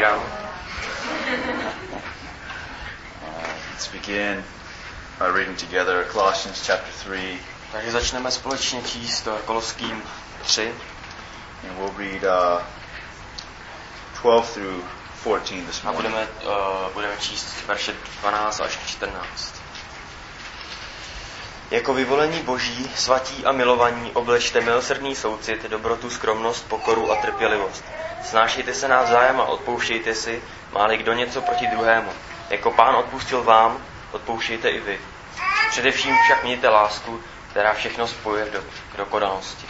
Dobrý ráno. Uh, let's begin by reading together Colossians chapter 3, Takže začneme společně číst eh, Koloským 3 and we'll read uh, 12 through 14 this a morning. budeme, uh, budeme číst verše 12 až 14. Jako vyvolení boží, svatí a milovaní, oblečte milosrdný soucit, dobrotu, skromnost, pokoru a trpělivost. Snášejte se navzájem a odpouštějte si, máli kdo něco proti druhému. Jako pán odpustil vám, odpouštějte i vy. Především však mějte lásku, která všechno spojuje do, k dokonalosti.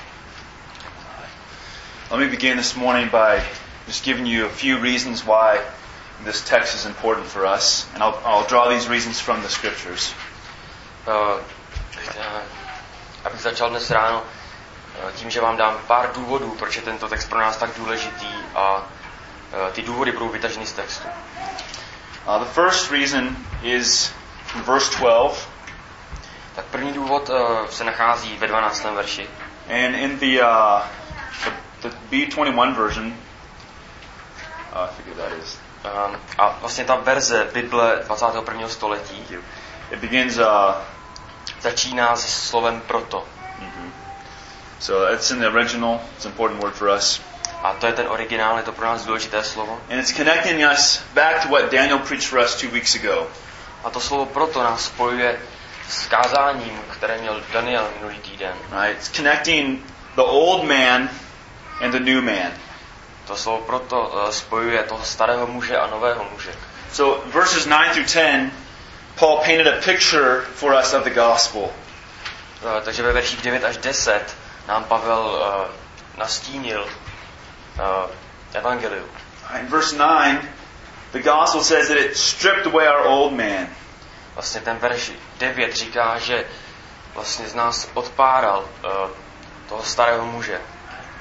Let me begin this morning by just giving you a few reasons why this text is important for us, and I'll, I'll draw these reasons from the scriptures. Uh, abych začal dnes ráno eh, tím, že vám dám pár důvodů, proč je tento text pro nás tak důležitý a eh, ty důvody budou vytaženy z textu. Uh, the first reason is in verse 12, Tak první důvod eh, se nachází ve 12. verši. and in the, uh, the, the B21 version, uh, I forget that is. Um, a vlastně ta verze Bible 21. století It begins, uh, začíná se slovem proto. so it's in the original. It's an important word for us. A to je ten originál, je to pro nás důležité slovo. And it's connecting us back to what Daniel preached for us two weeks ago. A to slovo proto nás spojuje s kázáním, které měl Daniel minulý týden. Right? It's connecting the old man and the new man. To slovo proto eh, spojuje toho starého muže a nového muže. So verses 9 through 10, Paul painted a picture for us of the gospel. Eh, Takže ve verších 9 až 10 nám Pavel uh, nastínil uh, evangelium. In verse 9, the gospel says that it stripped away our old man. Vlastně ten verš 9 říká, že vlastně z nás odpáral uh, toho starého muže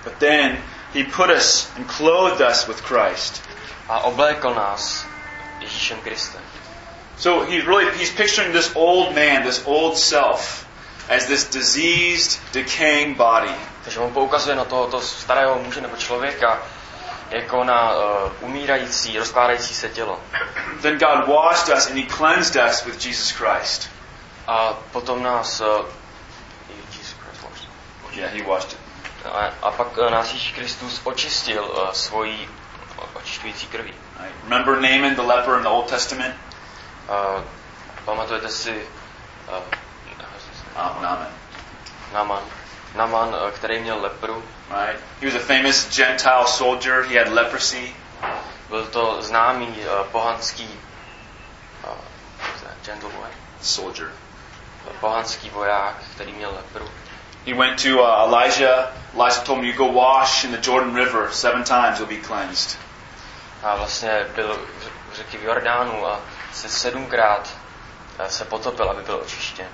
But then he put us and clothed us with Christ. a oblékl nás Ježíšem Kristem. So he's really he's picturing this old man, this old self, as this diseased, decaying body. Takže on poukazuje na tohoto starého muže nebo člověka jako na uh, umírající, rozkládající se tělo. Then God washed us and he cleansed us with Jesus Christ. A potom nás uh, Jesus Christ washed. Yeah, he washed it. a, a pak uh, nás Ježíš Kristus očistil uh, svojí očišťující krví. Right? Remember Naaman the leper in the Old Testament? Pamatujete si uh, Um, Naaman. Naman, Naman, uh, který měl lepru. Right? He was a famous Gentile soldier. He had leprosy. Byl to známý uh, pohanský uh, gentleman, Soldier. pohanský voják, který měl lepru. He went to uh, Elijah. Elijah told him, "You go wash in the Jordan River seven times; you'll be cleansed." A vlastně byl řeky v Jordánu a se sedmkrát uh, se potopil, aby byl očištěn.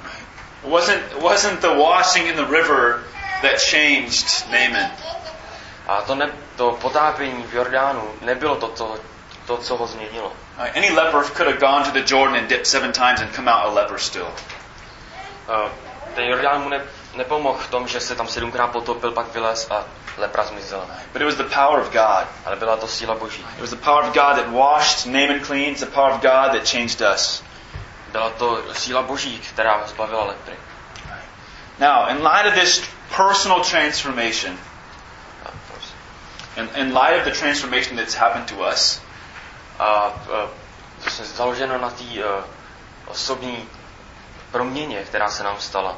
It wasn't it wasn't the washing in the river that changed Naaman. A to, ne, to potápění v Jordánu nebylo to, to, to co ho změnilo. Any leper could have gone to the Jordan and dipped seven times and come out a leper still. Uh, ten Jordán mu ne, nepomohl v tom, že se tam sedmkrát potopil, pak vylez a lepra zmizela. But it was the power of God. Ale byla to síla Boží. It was the power of God that washed Naaman clean. It's the power of God that changed us. Byla to síla Boží, která ho zbavila lepry. Now, in light of this personal transformation, A, in, in light of the transformation that's happened to us, a to je založeno na té uh, osobní proměně, která se nám stala.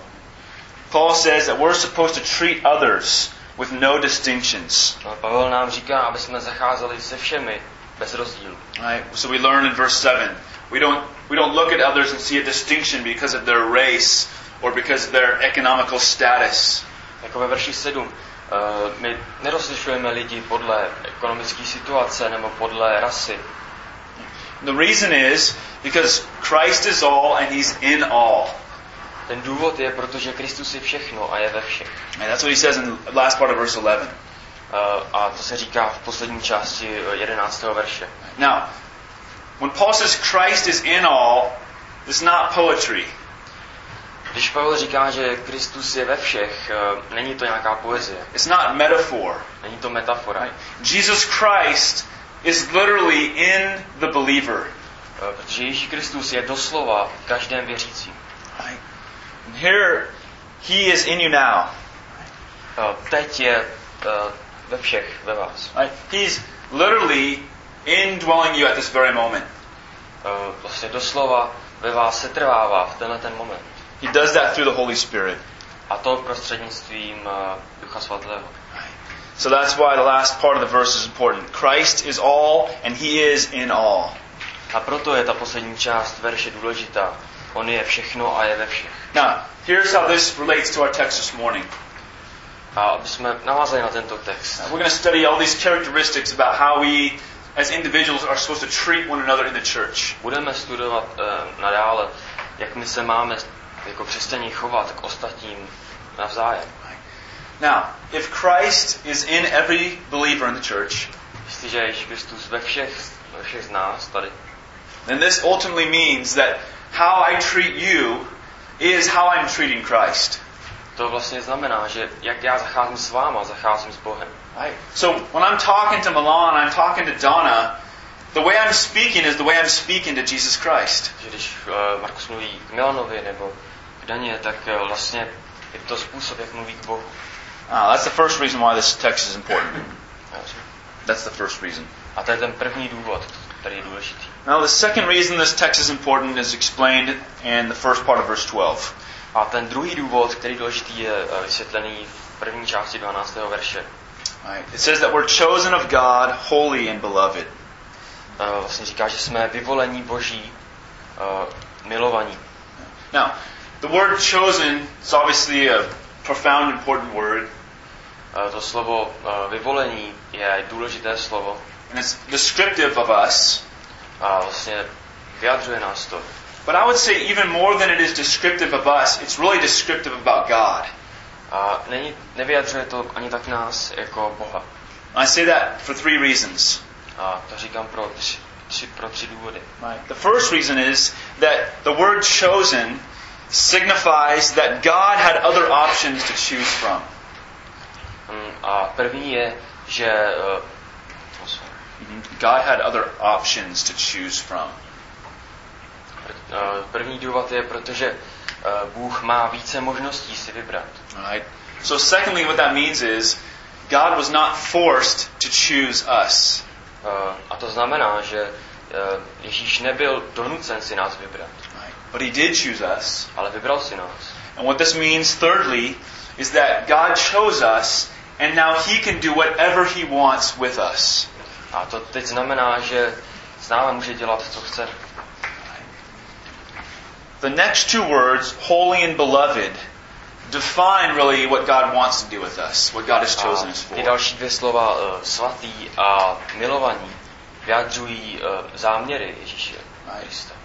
Paul says that we're supposed to treat others with no distinctions. Pavel nám říká, aby jsme zacházeli se všemi bez rozdílu. Right? So we learn in verse seven. We don't we don't look at others and see a distinction because of their race or because of their economical status. Jako ve verši 7. Uh, my nerozlišujeme lidi podle ekonomické situace nebo podle rasy. The reason is because Christ is all and He's in all. Ten důvod je, protože Kristus je všechno a je ve všech. And that's what he says in the last part of verse 11. Uh, a to se říká v poslední části uh, 11. verše. Now, when Paul says Christ is in all, it's not poetry. Když Pavel říká, že Kristus je ve všech, uh, není to nějaká poezie, It's not metaphor. není to metafora. Right? Jesus Christ is literally in the believer. Eh, Protože Ježíš Kristus je doslova v každém věřícím. Here, He is in you now. Teď je ve všech, ve vás. Right? He's literally indwelling you at this very moment. Vlastně doslova ve vás se trvává v tenhle ten moment. He does that through the Holy Spirit. A to prostřednictvím Ducha Svatého. So that's why the last part of the verse is important. Christ is all, and He is in all. A proto je ta poslední část verše důležitá. On je všechno a je ve všech. Now, here's how this relates to our text this morning. A aby jsme navázali na tento text. We're going to study all these characteristics about how we, as individuals, are supposed to treat one another in the church. Budeme studovat uh, nadále, jak my se máme jako křesťaní chovat k ostatním navzájem. Now, if Christ is in every believer in the church, Jestliže Kristus ve všech, ve všech z nás tady, then this ultimately means that how I treat you is how I'm treating Christ. to vlastně znamená, že jak já zacházím s váma, zacházím s Bohem. Right? So when I'm talking to Milan, I'm talking to Donna, the way I'm speaking is the way I'm speaking to Jesus Christ. Že když uh, Markus mluví k Milanovi nebo k Daně, tak uh, vlastně je to způsob, jak mluví k Bohu. Ah, that's the first reason why this text is important. That's the first reason. A to je ten první důvod, který je důležitý. Now, the second reason this text is important is explained in the first part of verse 12. A ten druhý důvod, který důležitý, je uh, vysvětlený v první části 12. verše. Right? It says that we're chosen of God, holy and beloved. Uh, vlastně říká, že jsme vyvolení Boží, uh, milovaní. Now, the word chosen is obviously a profound, important word, Uh, to slovo vyvolení je důležité slovo and it's descriptive of us. A vlastně vyjadřuje nás to. But I would say, even more than it is descriptive of us, it's really descriptive about God. A není, nevyjadřuje to ani tak nás jako Boha. I say that for three reasons. A to říkám pro tři, tři, pro tři důvody. Right. The first reason is that the word chosen signifies that God had other options to choose from. Mm, A první je, že uh, God had other options to choose from. uh, první důvod je, protože uh, Bůh má více možností si vybrat. Right? So, secondly, what that means is God was not forced to choose us. Uh, a to znamená, že Ježíš nebyl donucen si nás vybrat, Right? But He did choose us. ale vybral si nás. And what this means, thirdly, is that God chose us, and now He can do whatever He wants with us. A to teď znamená, že s námi může dělat, co chce. The next two words, holy and beloved, define really what God wants to do with us, what God has chosen us for. ty další dvě slova, uh, svatý a milovaní, vyjadřují uh, záměry Ježíše Krista.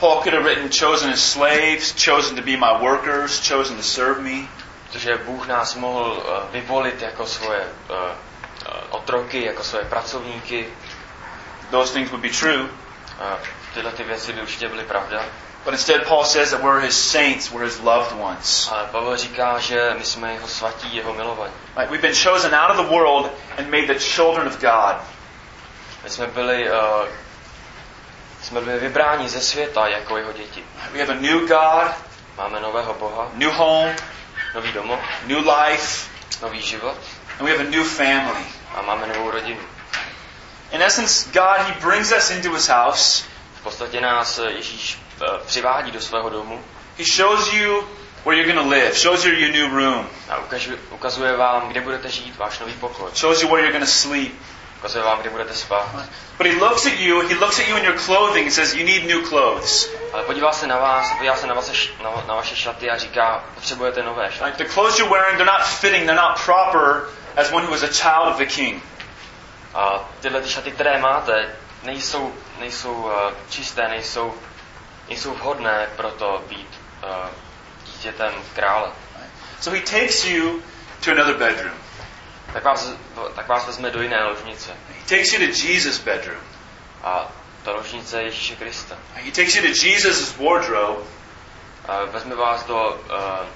Paul could have written, chosen as slaves, chosen to be my workers, chosen to serve me. Protože Bůh nás mohl uh, vyvolit jako svoje uh, otroky, jako svoje pracovníky. Those things would be true. Uh, tyhle ty věci by určitě byly pravda. But instead, Paul says that we're his saints, we're his loved ones. Ale Pavel říká, že my jsme jeho svatí, jeho milovaní. Right? We've been chosen out of the world and made the children of God. My jsme byli, uh, jsme byli vybráni ze světa jako jeho děti. We have a new God, Máme nového Boha, new home, nový domov, new life, nový život and we have a new family. a máme novou rodinu. In essence, God, He brings us into His house. V podstatě nás eh, Ježíš uh, přivádí do svého domu He shows you where you're going to live, shows you your new room, a ukažuje, ukazuje vám, kde budete žít, váš nový pokoj. shows you where you're going to sleep. Ukazuje vám, kde budete spát. But He looks at you, He looks at you in your clothing and says, You need new clothes. Ale podívá se na vás, podívá se na, vaše, na, na vaše šaty a říká, potřebujete nové šaty. Like the clothes you're wearing, they're not fitting, they're not proper as one who was a child of the King. A tyhle ty šaty, které máte, nejsou, nejsou uh, čisté, nejsou, nejsou vhodné pro to být uh, dítětem krále. So He takes you to another bedroom. Tak vás, tak vás vezme do jiné ložnice. He takes you to Jesus' bedroom. A ta ložnice je Ježíše Krista. He takes you to Jesus' wardrobe. A vezme vás do, uh,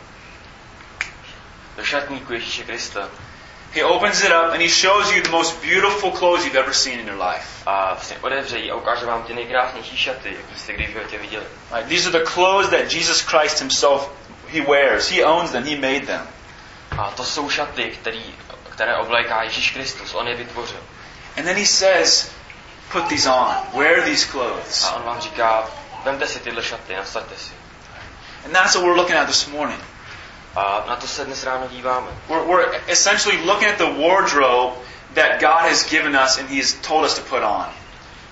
do šatníku Ježíše Krista. He opens it up and he shows you the most beautiful clothes you've ever seen in your life. A vlastně otevře ji a ukáže vám ty nejkrásnější šaty, jak jste kdy v životě viděli. Right? These are the clothes that Jesus Christ himself he wears. He owns them. He made them. A to jsou šaty, který, které obléká Ježíš Kristus. On je vytvořil. And then he says, put these on. Wear these clothes. A on vám říká, vemte si tyhle šaty, nasaďte si. And that's what we're looking at this morning. A na to se dnes ráno díváme. We're, we're essentially looking at the wardrobe that God has given us and He has told us to put on.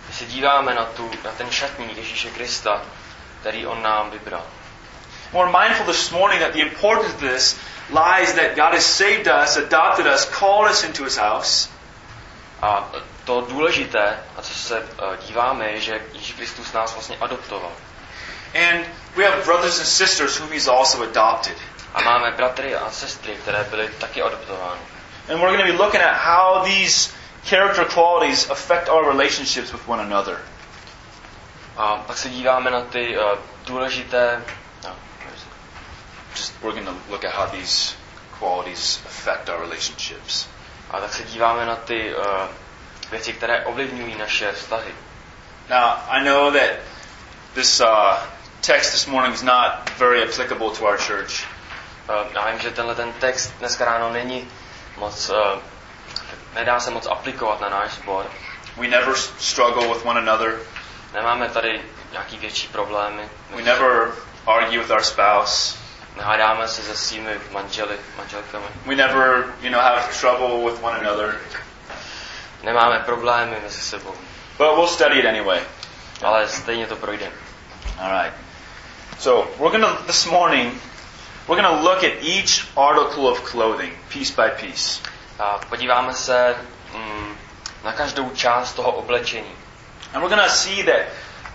My se díváme na, tu, na ten šatník Ježíše Krista, který on nám vybral. We're mindful this morning that the importance of this lies that God has saved us, adopted us, called us into His house, A to důležité, a co se eh, díváme, je, že Ježíš Kristus nás vlastně adoptoval. and we have brothers and sisters whom He's also adopted. A máme bratry a sestry, které byly taky adoptovány. And we're going to be looking at how these character qualities affect our relationships with one another. A pak se díváme na ty uh, důležité... No, Just we're going to look at how these qualities affect our relationships. a tak se díváme na ty uh, věci, které ovlivňují naše vztahy. Now, I know that this uh, text this morning is not very applicable to our church. Uh, já vím, že tenhle ten text dneska ráno není moc... Uh, nedá se moc aplikovat na náš sbor. We never struggle with one another. Nemáme tady nějaký větší problémy. We never argue with our spouse. Nehádáme se se svými manželi, manželkami. We never, you know, have trouble with one another. Nemáme problémy mezi sebou. But we'll study it anyway. Ale stejně to projde. All right. So we're going to this morning. We're going to look at each article of clothing, piece by piece. A podíváme se mm, na každou část toho oblečení. And we're going to see that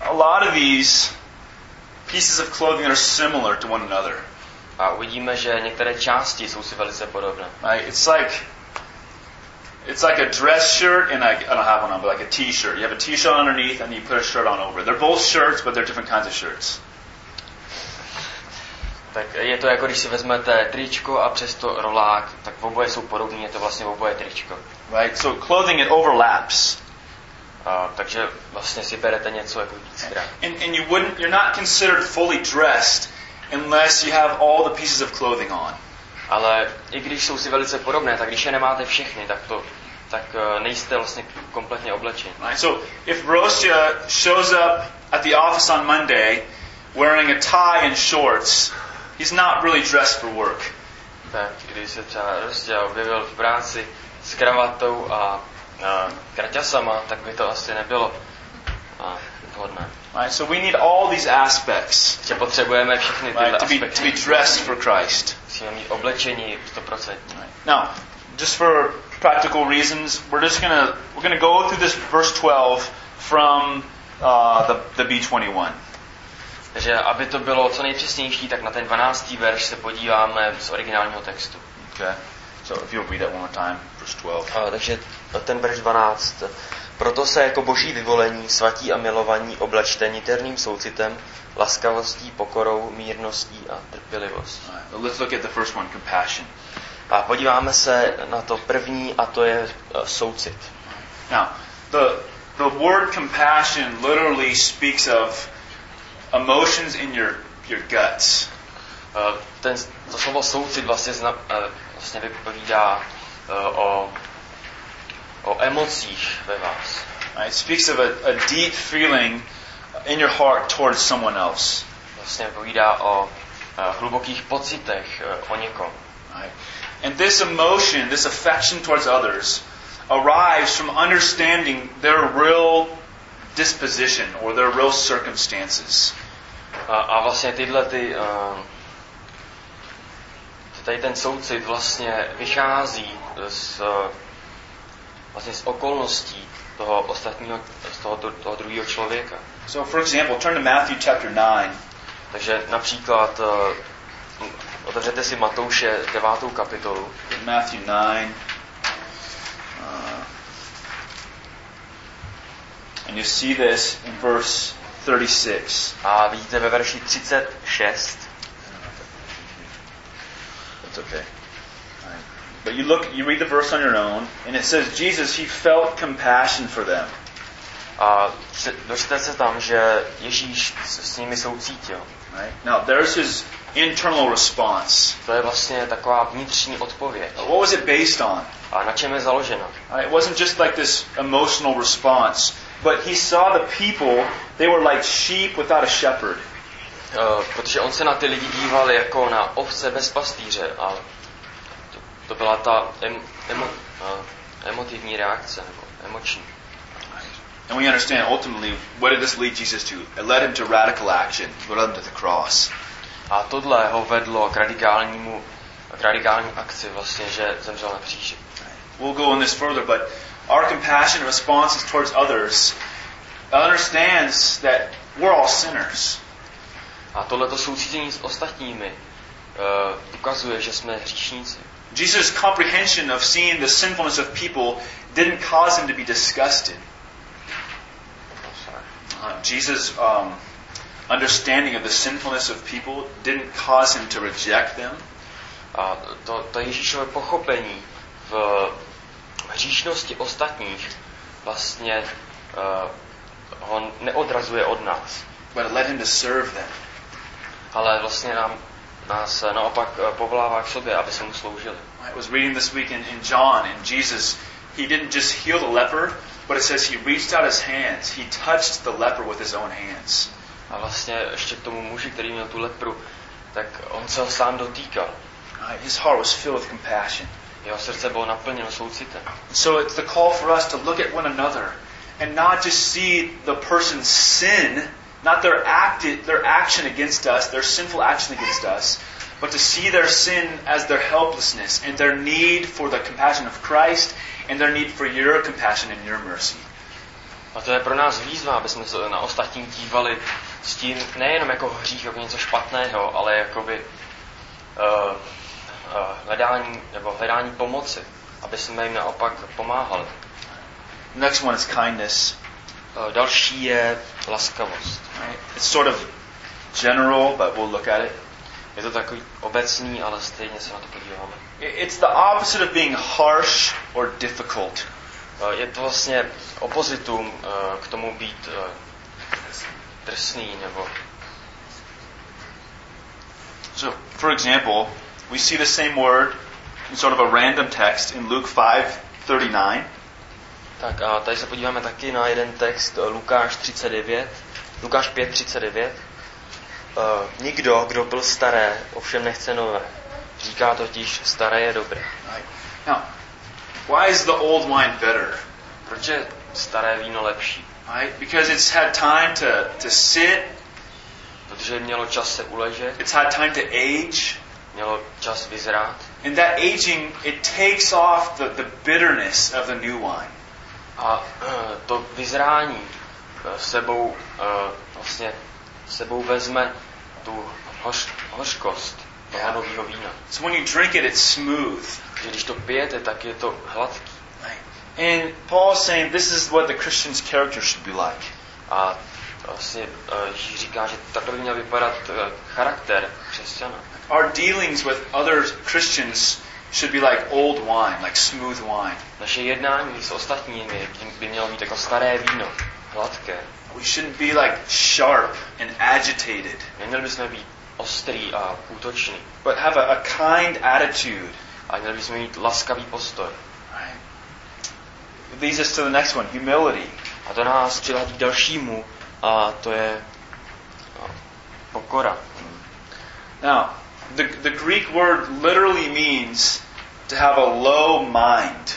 a lot of these pieces of clothing are similar to one another. A uvidíme, že některé části jsou si velice podobné. Right? It's like it's like a dress shirt and I, I don't have one on, but like a t-shirt. You have a t-shirt underneath and you put a shirt on over. it. They're both shirts, but they're different kinds of shirts. Tak je to jako když si vezmete tričko a přesto rolák, tak oboje jsou podobné, je to vlastně oboje tričko. Right? So clothing it overlaps. A, takže vlastně si berete něco jako víckrát. And, and you wouldn't you're not considered fully dressed unless you have all the pieces of clothing on. Ale i když jsou si velice podobné, tak když je nemáte všechny, tak to tak eh, nejste vlastně kompletně oblečeni. Right? So if Rosia shows up at the office on Monday wearing a tie and shorts, he's not really dressed for work. Tak když se třeba Rostě objevil v práci s kravatou a, a kraťasama, tak by to asi nebylo a, vhodné. Right? So we need all these aspects Že potřebujeme všechny tyhle right, to be to be dressed for Christ. Mít oblečení 100%. Right. Now, just for practical reasons, we're just gonna we're gonna go through this verse 12 from uh, the the B21. Takže aby to bylo co nejpřesnější, tak na ten 12. verš se podíváme z originálního textu. Okay. So if you'll read that one more time, verse 12. A, takže ten verš 12. Proto se jako boží vyvolení, svatí a milovaní oblačte niterným soucitem, laskavostí, pokorou, mírností a trpělivost. All right, let's look at the first one, compassion. A podíváme se na to první, a to je eh, soucit. Now, the the word compassion literally speaks of emotions in your your guts. Eh, Ten, to slovo soucit vlastně, zna, eh, vlastně vypovídá eh, o, o emocích ve vás. It speaks of a, a deep feeling in your heart towards someone else. Vlastně o hlubokých pocitech o někom. And this emotion, this affection towards others, arrives from understanding their real disposition or their real circumstances. A, a vlastně tyhle ty, uh, tady ten soucit vlastně vychází z, vlastně z okolností toho ostatního, z toho, toho druhého člověka. So, for example, turn to Matthew chapter 9. Takže například uh, otevřete si Matouše 9. kapitolu Matthew 9. Uh, and you see this in verse 36. a vidíte ve verši 36, That's okay. But you look, you read the verse on your own, and it says Jesus, he felt compassion for them. A při- dočte se tam, že Ježíš s nimi soucítil. Right? Now, there's his internal response. To je vlastně taková vnitřní odpověď. What was it based on? A na čem je založena? Right? It wasn't just like this emotional response, but he saw the people, they were like sheep without a shepherd. Eh, Protože on se na ty lidi díval jako na ovce bez pastýře a to, to byla ta em, emo, eh, emotivní reakce, nebo emoční. And we understand ultimately what did this lead Jesus to? It led him to radical action. It led him to the cross. A tohle ho vedlo k radikálnímu, k radikální akci vlastně, že zemřel na kříži. We'll go on this further, but our compassion and responses towards others understands that we're all sinners. A tohleto soucítění s ostatními uh, ukazuje, že jsme hříšníci. Jesus' comprehension of seeing the sinfulness of people didn't cause him to be disgusted. Uh, Jesus' um, understanding of the sinfulness of people didn't cause him to reject them. A to, to Ježíšové pochopení v hříšnosti ostatních vlastně uh, ho neodrazuje od nás, but led him to serve them. ale vlastně nám, nás naopak eh, povolává k sobě, aby se mu sloužili. I was reading this week in, in John, and Jesus, he didn't just heal the leper, but it says he reached out his hands. He touched the leper with his own hands. A vlastně ještě k tomu muži, který měl tu lepru, tak on se ho sám dotýkal. His heart was filled with compassion. Jeho srdce bylo naplněno soucitem. So it's the call for us to look at one another and not just see the person's sin, not their act, their action against us, their sinful action against us, but to see their sin as their helplessness and their need for the compassion of Christ and their need for your compassion and your mercy. A to je pro nás výzva, aby jsme se na ostatní dívali s tím nejenom jako hřích, jako něco špatného, ale jakoby uh, hledání, nebo hledání pomoci, aby jsme jim naopak pomáhali. Next one is kindness. Uh, další je laskavost. Right? It's sort of general, but we'll look at it. Je to takový obecný, ale stejně se na to podíváme. It's the opposite of being harsh or difficult. Uh, je to vlastně opozitum uh, k tomu být drsný nebo So, for example, we see the same word in sort of a random text in Luke 5:39. Tak a tady se podíváme taky na jeden text, eh, Lukáš 39, Lukáš 5.39. Uh, nikdo, kdo byl staré, ovšem nechce nové. Říká totiž, staré je dobré. Right? Now, why is the old wine better? Proč je staré víno lepší? Right? Because it's had time to, to sit, Protože mělo čas se uležet, it's had time to age, mělo čas vyzrát and that aging it takes off the, the bitterness of the new wine. a uh, to vyzrání uh, sebou uh, vlastně sebou vezme tu hoř, hořkost toho nového vína. So when you drink it, it's smooth. Že když to pijete, tak je to hladký. And Paul's saying this is what the Christian's character should be like. A vlastně uh, Ježíš říká, že takhle by měl vypadat charakter křesťana. Our dealings with other Christians should be like old wine, like smooth wine. Naše jednání s ostatními by mělo být jako staré víno, hladké. We shouldn't be like sharp and agitated, Neměli bychom být ostrý a útočný. but have a, a kind attitude. A měli bychom mít laskavý postoj. Right? It leads us to the next one, humility. A to nás přivádí k dalšímu, a to je pokora. Now, the, the Greek word literally means to have a low mind.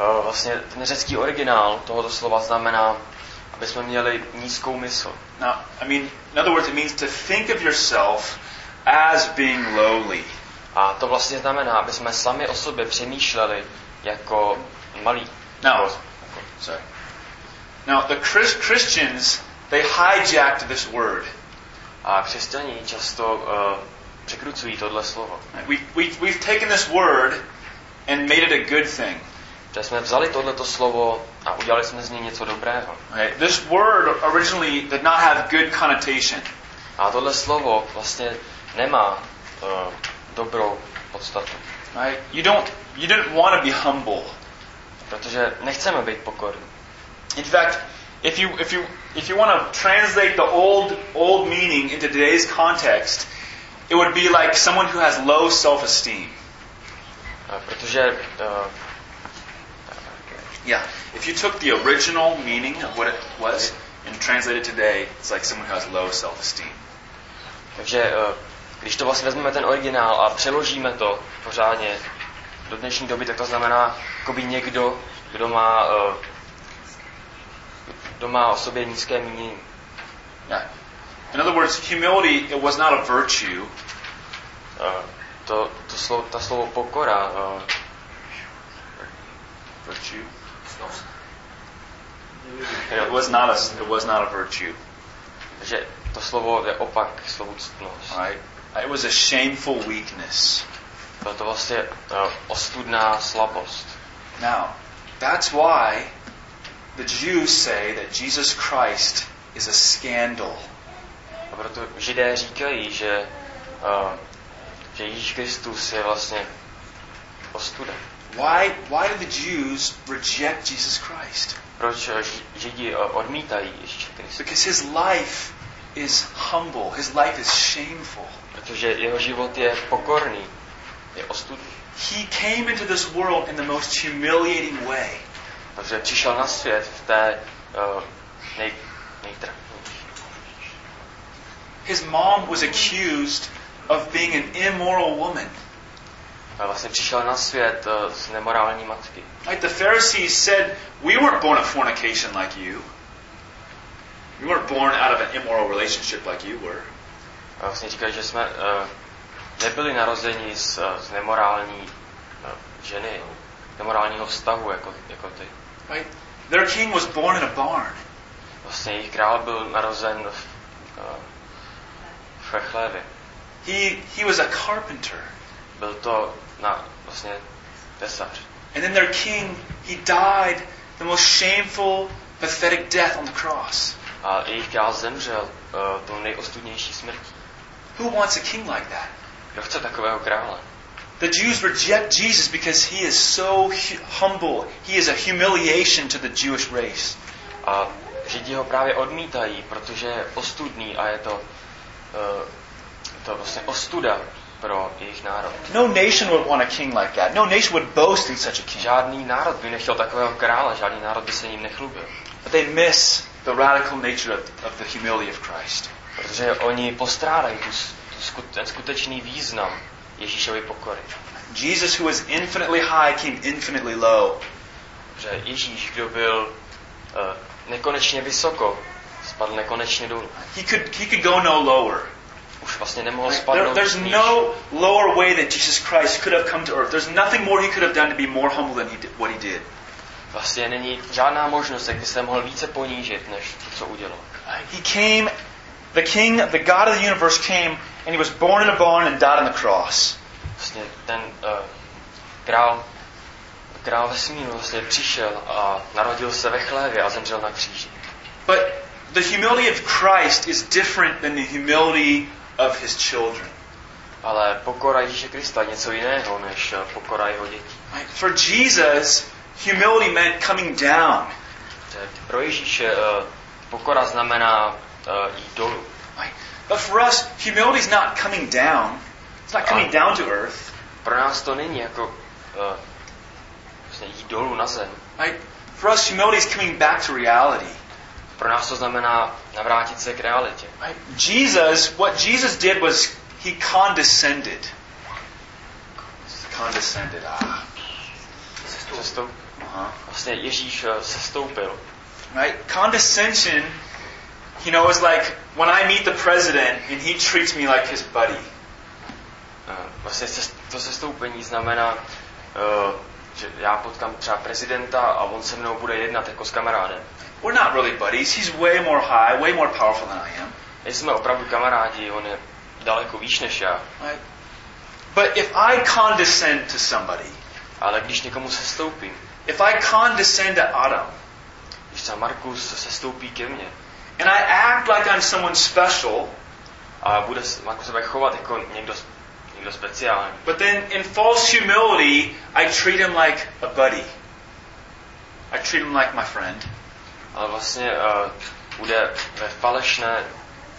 Uh, vlastně ten řecký originál tohoto slova znamená, aby jsme měli nízkou mysl. Now, I mean, in other words, it means to think of yourself as being lowly. A to vlastně znamená, aby jsme sami o sobě přemýšleli jako malí. Now, sorry. Now, the Chris, Christians, they hijacked this word. A křesťaní často uh, tohle slovo. We, we, we've taken this word and made it a good thing. Že jsme vzali tohleto slovo a udělali jsme z něj něco dobrého. Okay? This word originally did not have good connotation. A tohle slovo vlastně nemá uh, dobrou podstatu. Right? You don't you didn't want to be humble. Protože nechceme být pokorní. In fact, if you if you if you want to translate the old old meaning into today's context, it would be like someone who has low self-esteem. A Protože uh, Yeah. If you took the original meaning of what it was and translated today, it's like someone who has low self-esteem. Takže eh, když to vlastně vezmeme ten originál a přeložíme to pořádně do dnešní doby, tak to znamená jakoby někdo, kdo má, kdo má o sobě nízké mínění. Yeah. In other words, humility it was not a virtue. Eh, To, to slovo, ta slovo pokora, eh, Virtue. It was not a it was not a virtue. že to slovo je opak slovu ctnost. Right? It was a shameful weakness. Bylo to vlastně eh, ostudná slabost. Now, that's why the Jews say that Jesus Christ is a scandal. Proto židé říkají, že, eh, že Ježíš Kristus je vlastně ostuda. Why why did the Jews reject Jesus Christ? Proč eh, Ži- Židi eh, odmítají Ježíše Krista? Because his life is humble. His life is shameful. Protože jeho život je pokorný, je ostudný. He came into this world in the most humiliating way. Protože přišel na svět v té uh, nej, nejtrapnější. His mom was accused of being an immoral woman. A vlastně přišel na svět uh, z nemorální matky. Like the Pharisees said, we weren't born of fornication like you. We weren't born out of an immoral relationship like you were. A vlastně říkají, že jsme uh, nebyli narozeni z, z nemorální uh, ženy, nemorálního vztahu jako, jako ty. Right? Their king was born in a barn. Vlastně jejich král byl narozen v, uh, chlévě. He, he was a carpenter. Byl to na, vlastně tesař. And then their king, he died the most shameful, pathetic death on the cross. A jejich král zemřel uh, tou nejostudnější smrtí. Who wants a king like that? Kdo chce takového krále? The Jews reject Jesus because he is so hu- humble. He is a humiliation to the Jewish race. A Židi ho právě odmítají, protože je ostudný a je to, to vlastně ostuda pro jejich národ. No nation would want a king like that. No nation would boast in such a king. Žádný národ by nechtěl takového krále, žádný národ by se ním nechlubil. But they miss the radical nature of, of the humility of Christ. Protože oni postrádají tu, tu ten skutečný význam Ježíšovy pokory. Jesus, who was infinitely high, came infinitely low. Že Ježíš, kdo byl uh, nekonečně vysoko, spadl nekonečně dolů. He could, he could go no lower. Už vlastně nemohl There, there's níž. no lower way that Jesus Christ could have come to earth. There's nothing more he could have done to be more humble than he did, what he did. Vlastně není žádná možnost, jak by se mohl více ponížit, než to, co udělal. He came, the King, the God of the universe came, and he was born in a barn and died on the cross. Vlastně ten uh, král, král vesmíru vlastně přišel a narodil se ve chlévě a zemřel na kříži. But the humility of Christ is different than the humility of his children. Ale pokora Ježíše Krista je něco jiného, než eh, pokora jeho dětí. For Jesus, humility meant coming down. Pro Ježíše uh, pokora znamená uh, jít dolů. But for us, humility is not coming down. It's not coming down to earth. Pro nás to není jako jít dolů na zem. For us, humility is coming back to reality. Pro nás to znamená navrátit se k realitě. Jesus, what Jesus did was he condescended. Condescended. Ah. Sestoup, Uh-huh. vlastně Ježíš uh, sestoupil. Right? Condescension, you know, is like when I meet the president and he treats me like his buddy. Uh, vlastně to sestoupení znamená, uh, že já potkám třeba prezidenta a on se mnou bude jednat jako s kamarádem. We're not really buddies. He's way more high, way more powerful than I am. Nejsme opravdu kamarádi, on je daleko výš než já. Right? But if I condescend to somebody, Ale když někomu sestoupím, if I condescend to Adam, když třeba Markus sestoupí ke mně and I act like I'm someone special, a bude se Markus se chovat jako někdo, někdo speciální. But then in false humility, I treat him like a buddy. I treat him like my friend. Ale vlastně uh, bude ve falešné,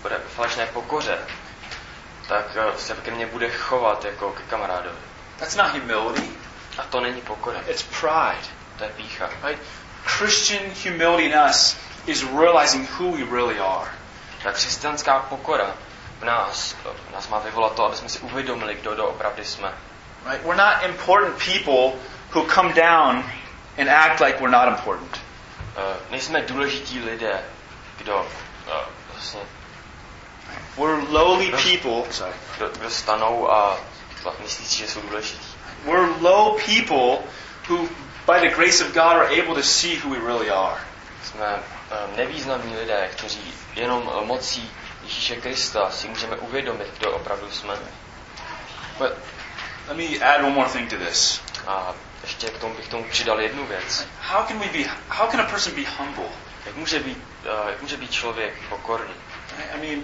bude ve falešné pokoře, tak uh, se ke mně bude chovat jako ke kamarádovi. That's not humility. A to není pokora, It's pride. to je pícha. Right? Christian humility in us is realizing who we really are. Ta křesťanská pokora v nás, v nás má vyvolat to, aby jsme si uvědomili, kdo doopravdy jsme. Right? We're not important people who come down and act like we're not important. Uh, nejsme důležití lidé, kdo uh, vlastně, We're lowly people. Sorry. kdo, kdo stanou a myslí si, že jsou důležití. We're low people who, by the grace of God, are able to see who we really are. Jsme uh, nevýznamní lidé, kteří jenom mocí Ježíše Krista si můžeme uvědomit, kdo opravdu jsme. But let me add one more thing to this. A ještě k tomu bych tomu přidal jednu věc. How can we be? How can a person be humble? Jak může být, uh, jak může být člověk pokorný? I mean,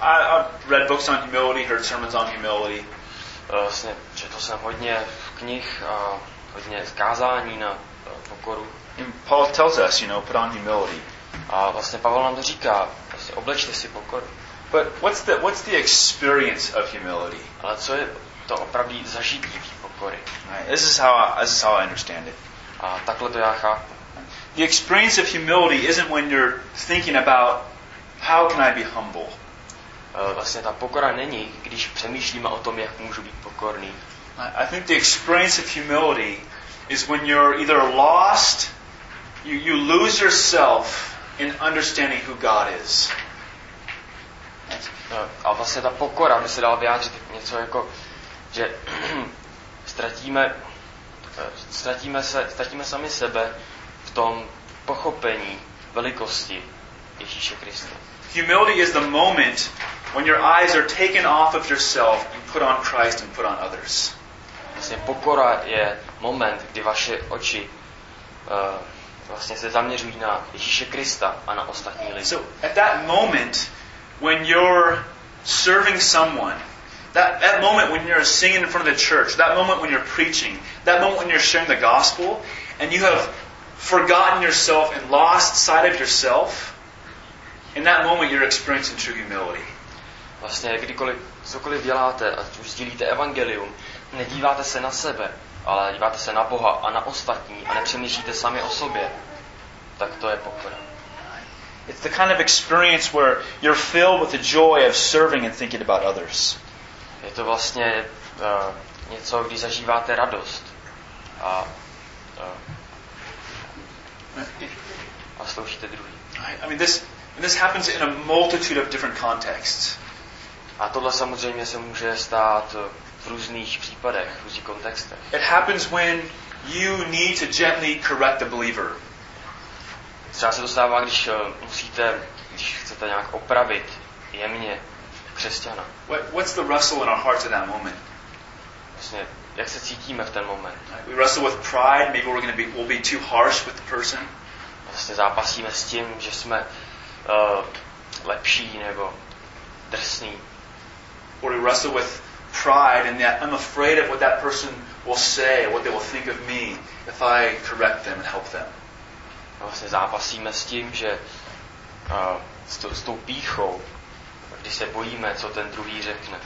I, I've read books on humility, heard sermons on humility. Uh, vlastně četl jsem hodně knih a hodně kázání na uh, pokoru. And Paul tells us, you know, put on humility. A vlastně Pavel nám to říká, vlastně oblečte si pokoru. But what's the what's the experience of humility? Ale co je to opravdu zažití? Right? This is how I, this is how I understand it. A takhle to já chápu. The experience of humility isn't when you're thinking about how can I be humble. Uh, Vlastně ta pokora není, když přemýšlíme o tom, jak můžu být pokorný. I I think the experience of humility is when you're either lost, you, you lose yourself in understanding who God is. A vlastně ta pokora by se dala vyjádřit něco jako, že ztratíme, uh, ztratíme, se, ztratíme sami sebe v tom pochopení velikosti Ježíše Krista. Humility is the moment when your eyes are taken off of yourself and put on Christ and put on others. Vlastně pokora je moment, kdy vaše oči uh, vlastně se zaměřují na Ježíše Krista a na ostatní lidi. So at that moment when you're serving someone, that, that moment when you're singing in front of the church, that moment when you're preaching, that moment when you're sharing the gospel, and you have forgotten yourself and lost sight of yourself, in that moment you're experiencing true humility. Vlastně kdykoliv, cokoliv děláte, ať už sdílíte evangelium, nedíváte se na sebe, ale díváte se na Boha a na ostatní a nepřemýšlíte sami o sobě, tak to je pokora. It's the kind of experience where you're filled with the joy of serving and thinking about others. Je to vlastně uh, něco, kdy zažíváte radost a, uh, a sloužíte druhý. I mean, this, this happens in a multitude of different contexts. A tohle samozřejmě se může stát eh, v různých případech, v různých kontextech. It happens when you need to gently correct the believer. Třeba se to stává, když musíte, když chcete nějak opravit jemně křesťana. What, what's the wrestle in our hearts at that moment? Vlastně, jak se cítíme v ten moment. We wrestle with pride. Maybe we're going to be we'll be too harsh with the person. Vlastně zápasíme s tím, že jsme uh, lepší nebo drsný. Or we wrestle with pride and that I'm afraid of what that person will say, what they will think of me if I correct them and help them. Vlastně zápasíme s tím, že uh, s, to, s tou píchou, když se bojíme, co ten druhý řekne.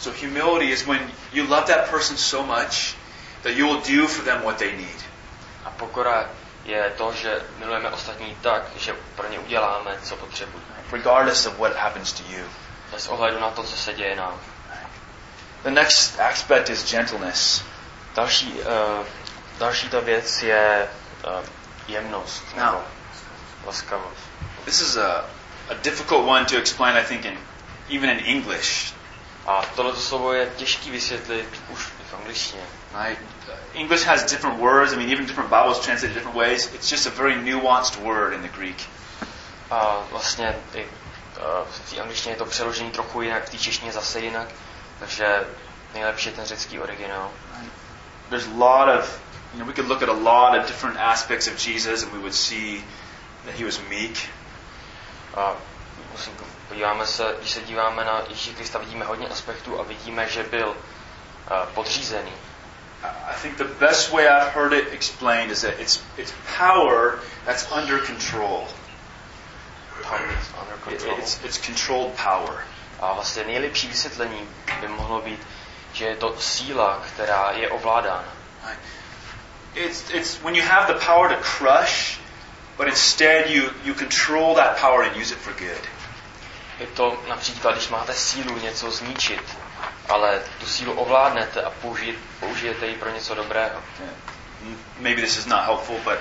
So humility is when you love that person so much that you will do for them what they need. A pokora je to, že milujeme ostatní tak, že pro ně uděláme, co potřebují. regardless of what happens to you. Bez ohledu na to, co se děje nám. The next aspect is gentleness. Další, uh, další ta věc je uh, jemnost No. nebo laskavost. This is a, a difficult one to explain, I think, in, even in English. A tohleto slovo je těžký vysvětlit už v angličtině. Right? English has different words. I mean, even different Bibles translate different ways. It's just a very nuanced word in the Greek. A vlastně i uh, v té angličtině je to přeložený trochu jinak, v té češtině zase jinak, takže nejlepší je ten řecký originál. There's a lot of, you know, we could look at a lot of different aspects of Jesus and we would see that he was meek. A Musím, podíváme se, když se díváme na Ježíše Krista, vidíme hodně aspektů a vidíme, že byl podřízený. I think the best way I've heard it explained is that it's, it's power that's under control. It's, it's controlled power. A vlastně nejlepší vysvětlení by mohlo být, že je to síla, která je ovládána. It's, it's when you have the power to crush, but instead you, you control that power and use it for good. Je to například, když máte sílu něco zničit, ale tu sílu ovládnete a použijete, použijete ji pro něco dobrého. Maybe this is not helpful, but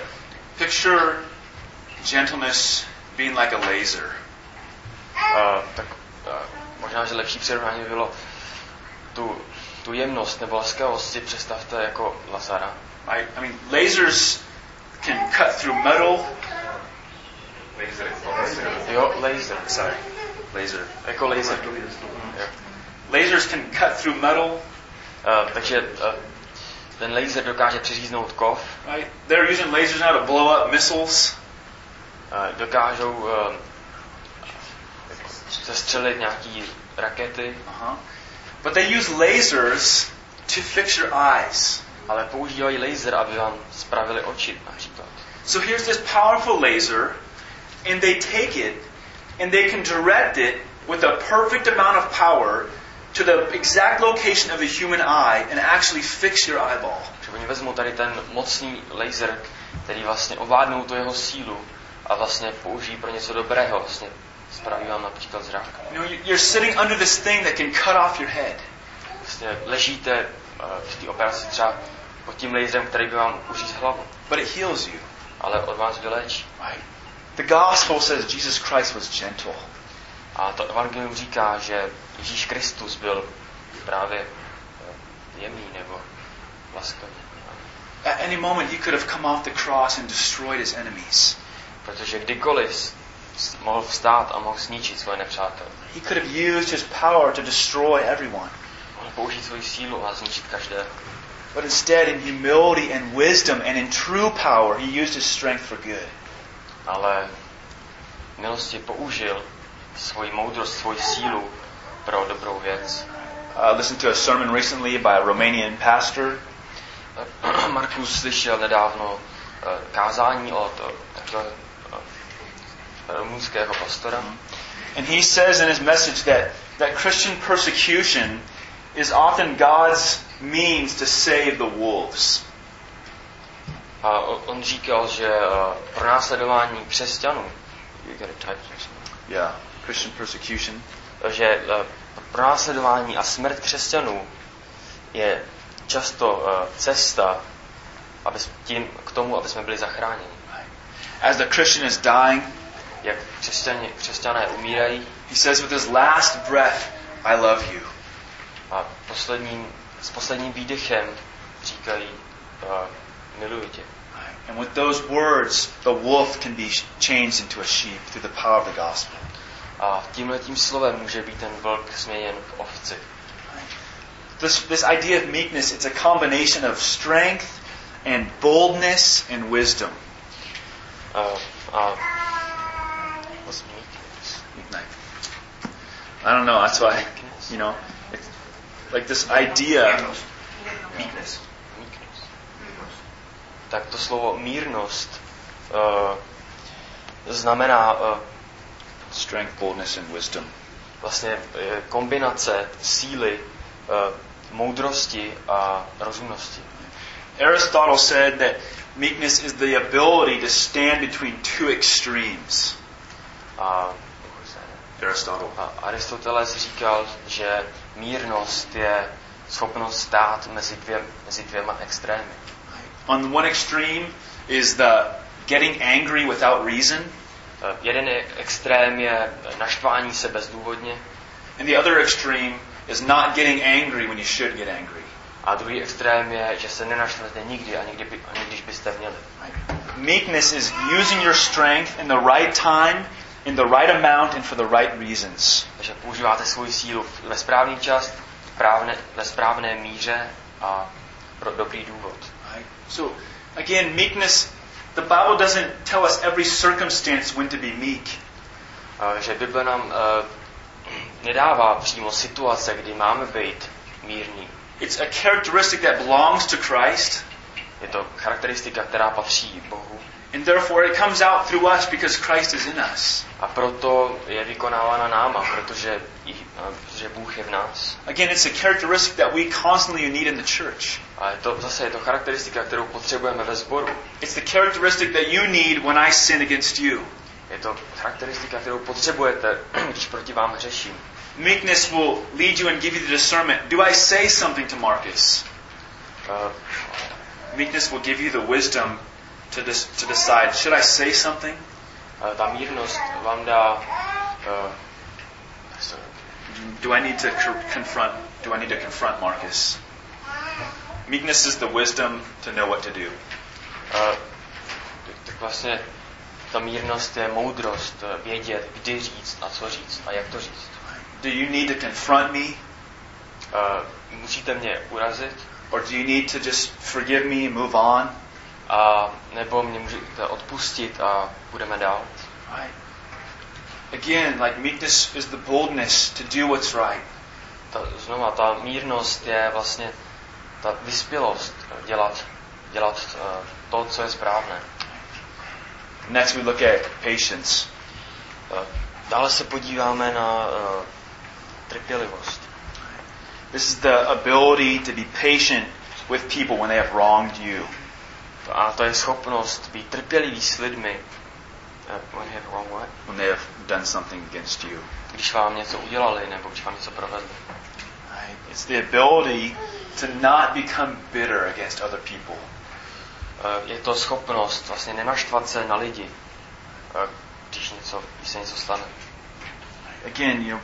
picture gentleness being like a laser. Uh, tak uh, možná, že lepší přirovnání by bylo tu, tu jemnost nebo laskavost si představte jako lazara. I, I mean, lasers can cut through metal. Jo, laser. Sorry, laser. Jako laser. Lasers can cut through metal. Uh, takže uh, ten laser dokáže přeříznout kov. Right? They're using lasers now to blow up missiles. Uh, dokážou uh, zestřelit nějaký rakety. Uh-huh. But they use lasers to fix your eyes. Ale používají laser, aby vám spravili oči například. So here's this powerful laser, and they take it and they can direct it with a perfect amount of power to the exact location of the human eye and actually fix your eyeball. Že oni vezmou tady ten mocný laser, který vlastně ovládnou tu jeho sílu a vlastně použijí pro něco dobrého, vlastně spraví vám například zrak. You know, you're sitting under this thing that can cut off your head. Vlastně ležíte v té operaci třeba pod tím laserem, který by vám uříz hlavu, But it heals you. ale od vás vyléčí. Right? The gospel says Jesus Christ was gentle. A to evangelium říká, že Ježíš Kristus byl právě eh, jemný nebo laskavý. At any moment, he could have come off the cross and destroyed his enemies. Protože kdykoliv mohl vstát a mohl zničit svoje nepřátele. He could have used his power to destroy everyone. Použít svoji sílu a zničit každého. But instead, in humility and wisdom and in true power, he used his strength for good. Ale milosti použil svoji moudrost, svoji sílu pro dobrou věc. I listened to a sermon recently by a Romanian pastor. Markus slyšel nedávno eh, kázání od eh, rumunského pastora. And he says in his message that, that Christian persecution is often God's means to save the wolves. A on říkal, že eh, pro následování křesťanů, you get a type or something? Yeah, Christian persecution že eh, pro následování a smrt křesťanů je často eh, cesta aby tím, k tomu, aby jsme byli zachráněni. As the Christian is dying, Jak křesťané, křesťané umírají he says with his last breath, I love you. A posledním, s posledním výdechem říkají uh, miluji tě. And with those words, the wolf can be changed into a sheep through the power of the gospel. A tímhle tím slovem může být ten vlk změněn v ovci. This, this idea of meekness, it's a combination of strength and boldness and wisdom. Uh, a what's meekness? I don't know, that's why, you know, like this idea. Meekness. Meekness. Tak to slovo mírnost uh, znamená uh, Strength, boldness, and wisdom. vlastně eh, kombinace síly, uh, moudrosti a rozumnosti. Aristotle said that meekness is the ability to stand between two extremes. A, Aristotle. a Aristoteles říkal, že mírnost je schopnost stát mezi, dvě, mezi dvěma extrémy. On the one extreme is the getting angry without reason, Eh, Jeden je- extrém je naštvání se bezdůvodně and the other extreme is not getting angry when you should get angry. a druhý extrém je, že se nenaštvete nikdy, ani, kdy, ani když byste měli. Meekness is using your strength in the right time, in the right amount, and for the right reasons. Takže používáte svoji sílu ve správný čas, ve správné míře a pro dobrý důvod. Right? So, again, meekness, the Bible doesn't tell us every circumstance when to be meek. Eh, že Bible nám eh, nedává přímo situace, kdy máme být mírní. It's a characteristic that belongs to Christ, Je to charakteristika, která patří Bohu. And therefore it comes out through us because Christ is in us. A proto je vykonávána náma, protože, protože Bůh je v nás. Again, it's a characteristic that we constantly need in the church. A je to, zase je to charakteristika, kterou potřebujeme ve sboru. It's the characteristic that you need when I sin against you. Je to charakteristika, kterou potřebujete, když proti vám hřeším. Meekness will lead you and give you the discernment. Do I say something to Marcus? Eh, Meekness will give you the wisdom to, dis- to decide should I say something? vám dá eh, Do I need to confront? Do I need to confront Marcus? Meekness is the wisdom to know what to do. eh, tak vlastně ta mírnost je moudrost, eh, vědět, kdy říct a co říct a jak to říct. Do you need to confront me, Eh, Musíte mě urazit, or do you need to just forgive me and move on? A nebo mě můžete odpustit a budeme dál. Right. Again, like meekness is the boldness to do what's right. Ta, znova, ta mírnost je vlastně ta vyspělost dělat, dělat eh, to, co je správné. Next, we look at patience. Eh, Dále se podíváme na eh, trpělivost. This is the ability to be patient with people when they have wronged you. A to je schopnost být trpělivý s lidmi, eh, when you have wrong what? When they have done something against you. když vám něco udělali nebo když vám něco provedli. Right? It's the ability to not become bitter against other people. Eh, Je to schopnost vlastně nenaštvat se na lidi, eh, když, něco, když se něco stane. Again, you know,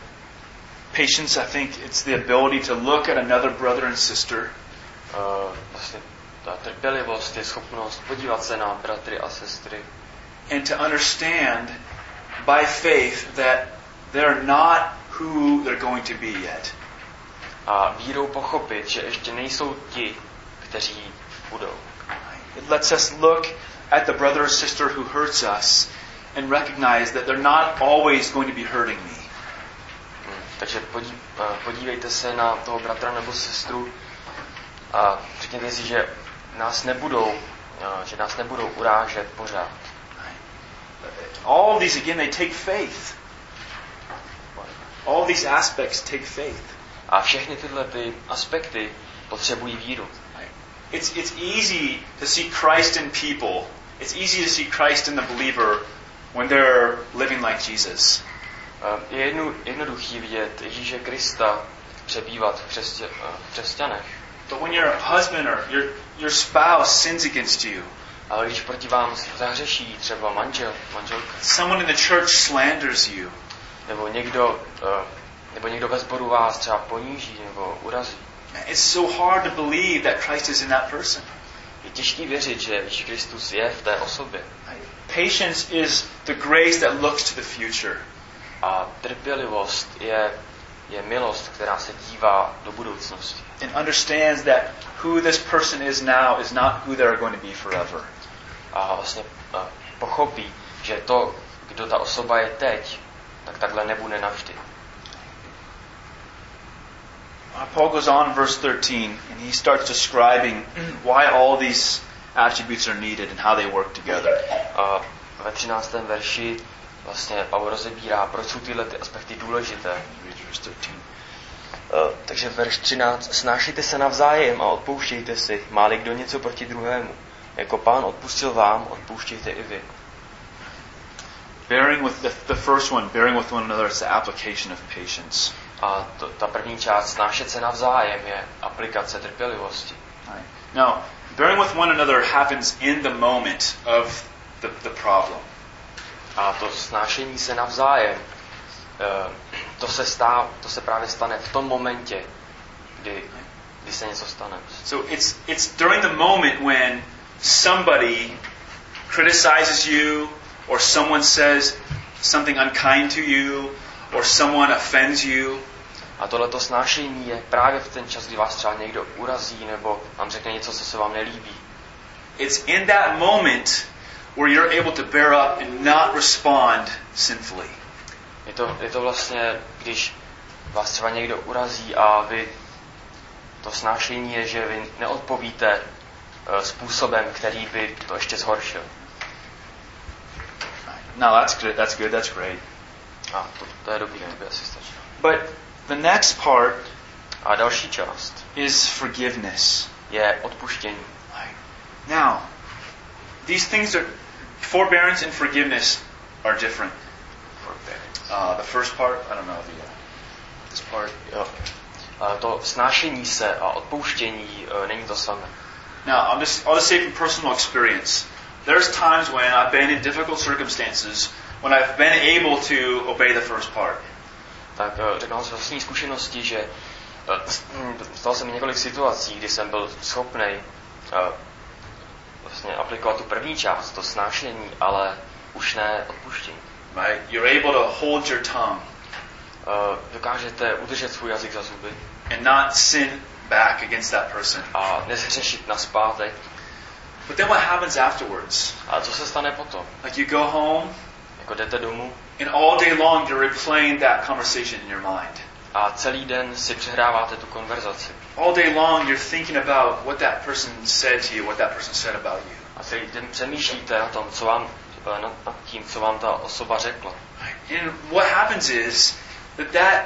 patience, I think it's the ability to look at another brother and sister Eh, Vlastně ta trpělivost je schopnost podívat se na bratry a sestry and to understand by faith that they're not who they're going to be yet. a vírou pochopit, že ještě nejsou ti, kteří budou. It lets us look at the brother or sister who hurts us and recognize that they're not always going to be hurting me. Hm, Takže eh, podívejte se na toho bratra nebo sestru a řekněte si, že nás nebudou, eh, že nás nebudou urážet pořád. All these, again, they take faith. All these aspects take faith. A všechny tyhle ty aspekty potřebují víru. It's, it's easy to see Christ in people. It's easy to see Christ in the believer when they're living like Jesus. Eh, Je jednoduchý vidět Ježíše Krista přebývat v, eh, v křesťanech. But when your husband or your, your spouse sins against you, Ale když proti vám zahřeší třeba manžel, manželka, someone in the church slanders you, nebo někdo, eh, nebo někdo ve sboru vás třeba poníží nebo urazí, it's so hard to believe that Christ is in that person. je těžký věřit, že Ježíš Kristus je v té osobě. Patience is the grace that looks to the future. A trpělivost je, je milost, která se dívá do budoucnosti. and understands that who this person is now is not who they're going to be forever. A vlastně pochopí, že to, kdo ta osoba je teď, tak takhle nebude navždy. Uh, Paul goes on in verse 13 and he starts describing why all these attributes are needed and how they work together. A ve 13. verši vlastně Pavel rozebírá, proč jsou tyhle ty aspekty důležité. Verse 13. Uh, takže verš 13. Snášejte se navzájem a odpouštějte si, máli kdo něco proti druhému. Jako pán odpustil vám, odpouštějte i vy. Bearing with the, the first one, bearing with one another, is the application of patience. A to, ta první část, snášet se navzájem, je aplikace trpělivosti. Right. Now, bearing with one another happens in the moment of the, the problem. A to snášení se navzájem, eh, to se, stá, to se právě stane v tom momentě, kdy, kdy se něco stane. So it's it's during the moment when somebody criticizes you or someone says something unkind to you or someone offends you A tohleto snášení je právě v ten čas, kdy vás třeba někdo urazí nebo vám řekne něco, co se vám nelíbí. It's in that moment where you're able to bear up and not respond sinfully. Je to, je to vlastně, když vás třeba někdo urazí a vy to snášení je, že vy neodpovíte uh, způsobem, který by to ještě zhoršil. No, that's good. That's good. That's great. A to, to je dobrý, to by asi stačilo. But the next part A další část is forgiveness. je odpuštění. Now, these things are forbearance and forgiveness are different. Uh, the first part, I don't know the uh, this part. A to snášení se a odpouštění uh, není to samé. Now, I'll just I'll just say from personal experience. There's times when I've been in difficult circumstances when I've been able to obey the first part. Tak uh, řeknu z vlastní zkušenosti, že uh, stalo se mi několik situací, kdy jsem byl schopný uh, vlastně aplikovat tu první část, to snášení, ale už ne odpuštění. Right? You're able to hold your tongue Uh, dokážete udržet svůj jazyk za zuby and not sin back against that person. a nezhřešit na zpátek. But then what happens afterwards? A co se stane potom? Like you go home Jako jdete domů and all day long you're replaying that conversation in your mind. a celý den si přehráváte tu konverzaci. All day long you're thinking about what that person said to you, what that person said about you. A celý den přemýšlíte na tom, co vám, nad, nad tím, co vám ta osoba řekla. And what happens is that that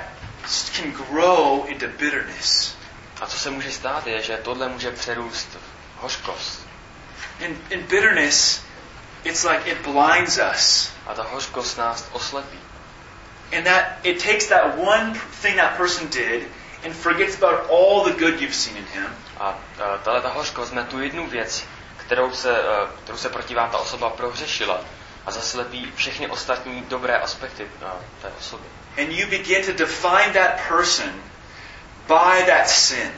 can grow into bitterness. A co se může stát, je, že tohle může přerůst v hořkost. And in bitterness, it's like it blinds us. A ta hořkost nás oslepí. And that it takes that one thing that person did and forgets about all the good you've seen in him. A tahle ta hořkost má tu jednu věc, kterou se, uh, kterou se proti vám ta osoba prohřešila a zaslepí všechny ostatní dobré aspekty uh, té osoby. And you begin to define that person by that sin.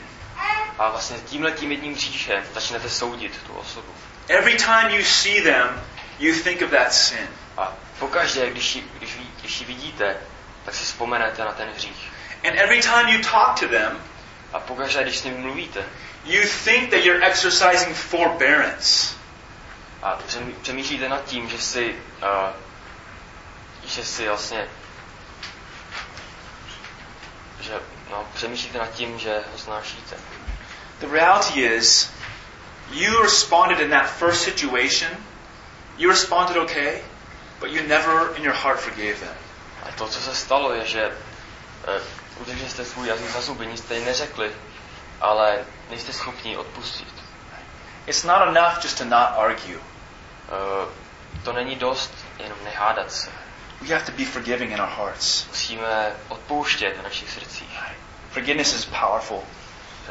A vlastně tímhle tím jedním říšem začnete soudit tu osobu. Every time you see them, you think of that sin. A pokaždé, když ji, když, když ji vidíte, tak si vzpomenete na ten hřích. And every time you talk to them, A pokaždé, když s ním mluvíte you think that you're exercising forbearance. a přemý- přemýšlíte nad tím, že si, uh, že si vlastně, že no, přemýšlíte nad tím, že ho snášíte. The reality is, you responded in that first situation, you responded okay, but you never in your heart forgave them. A to, co se stalo, je, že uh, udrželi jste svůj jazyk za zuby, nic jste neřekli, ale nejste schopni odpustit. It's not enough just to not argue. Uh, to není dost jenom nehádat se. We have to be forgiving in our hearts. Musíme odpouštět v našich srdcích. Forgiveness is powerful.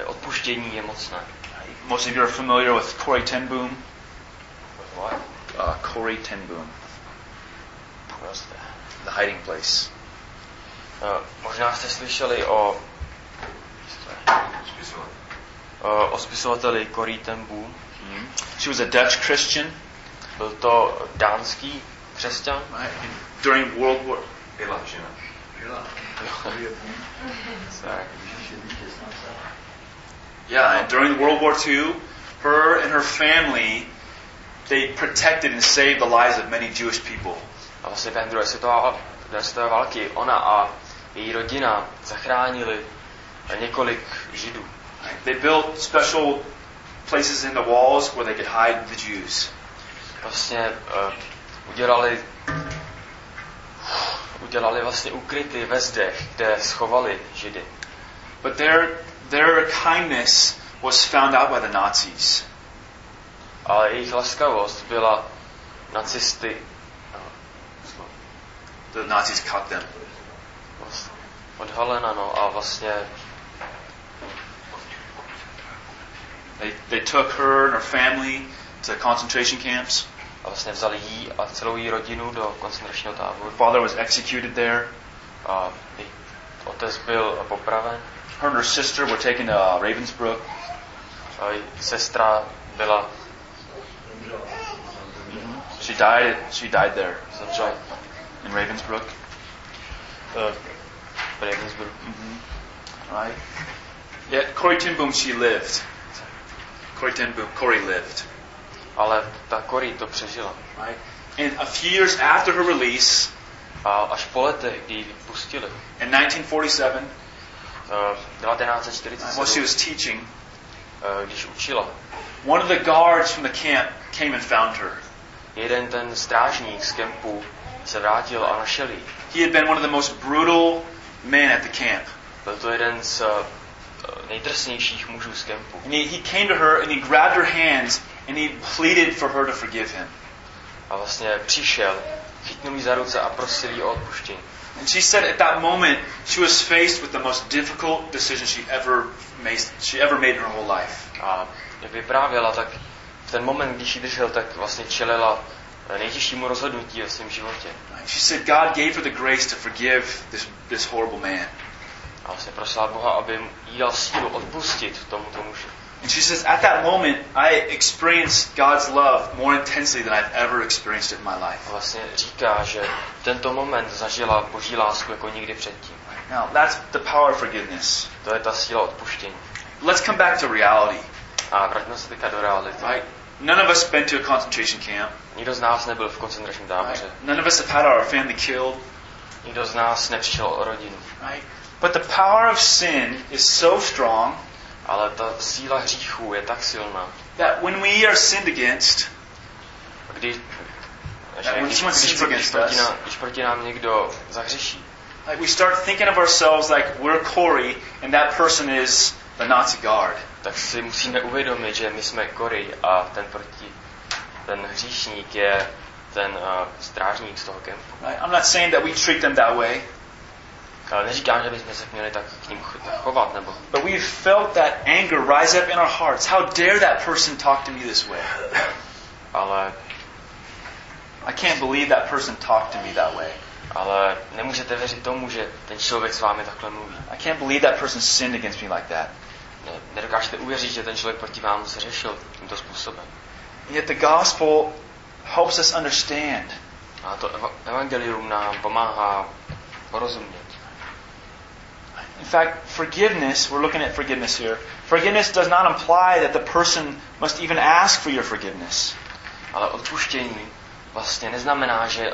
Odpuštění je mocné. Most of you are familiar with Corey Ten Boom. What? Uh, Corey Ten Boom, Prostě. the hiding place. Uh, možná jste slyšeli o, o, uh, o spisovateli Corrie ten Boom. Hmm. She was a Dutch Christian Byl to dánský křesťan. right? during World War. Tak. Yeah, and during World War II, her and her family they protected and saved the lives of many Jewish people. A vlastně během druhé světové války ona a její rodina zachránili několik židů. They built special places in the walls where they could hide the Jews. Vlastně uh, udělali udělali vlastně ukryty ve zdech, kde schovali židy. But their their kindness was found out by the Nazis. Ale jejich laskavost byla nacisty The Nazis caught them. odhalena, no, a vlastně They, they took her and her family to concentration camps. Her father was executed there. Uh, her and her sister were taken to uh, Ravensbrook. She died. She died there. In Ravensbrook. Uh, Ravensbrook. Mm-hmm. Right. At Corey Timboom, she lived. Corey Ten Boom, Corey lived. Ale ta Cory to přežila. Right. And a few years after her release, A až po letech, kdy ji pustili, In 1947, eh, while she was teaching, eh, když učila, one of the guards from the camp came and found her. jeden ten strážník z kempu se vrátil a našel ji. He had been one of the most brutal men at the camp. Byl to jeden z eh, nejdrsnějších mužů z kempu. And he, he came to her and he grabbed her hands and he pleaded for her to forgive him. A vlastně přišel, chytnul ji za ruce a prosil ji o odpuštění. And she said at that moment she was faced with the most difficult decision she ever made, she ever made in her whole life. A jak vyprávěla, tak v ten moment, když ji držel, tak vlastně čelila nejtěžšímu rozhodnutí ve svém životě. She said God gave her the grace to forgive this, this horrible man. A vlastně prosila Boha, aby jí dal sílu odpustit tomuto muži. And she says, at that moment, I experienced God's love more intensely than I've ever experienced it in my life. vlastně říká, že v tento moment zažila boží lásku jako nikdy předtím. Now, that's the power of forgiveness. To je ta síla odpuštění. Let's come back to reality. A vraťme se teďka do reality. Right? None of us been to a concentration camp. Nikdo z nás nebyl v koncentračním Right? táboře. None of us have had our family killed. Nikdo z nás nepřišel o rodinu. Right? But the power of sin is so strong Ale ta síla hříchů je tak silná, that when we are sinned against, kdy, že když, když, proti, když, proti nám, když proti nám někdo zahřeší, like we start thinking of ourselves like we're Corey and that person is the Nazi guard. tak si musíme uvědomit, že my jsme Kory a ten proti, ten hříšník je ten uh, strážník z toho kempu. Right? I'm not saying that we treat them that way, Ale neříkám, že bychom se měli tak k ním chovat, nebo but we've felt that anger rise up in our hearts. How dare that person talk to me this way? ale, I can't believe that person talked to me that way. ale nemůžete věřit tomu, že ten člověk s vámi takhle mluví. I can't believe that person sinned against me like that. Ne, nedokážete uvěřit, že ten člověk proti vám se řešil tímto způsobem. Yet the gospel helps us understand A to eva- evangelium nám pomáhá porozumět. In fact, forgiveness, we're looking at forgiveness here. Forgiveness does not imply that the person must even ask for your forgiveness. Ale odpuštění vlastně neznamená, že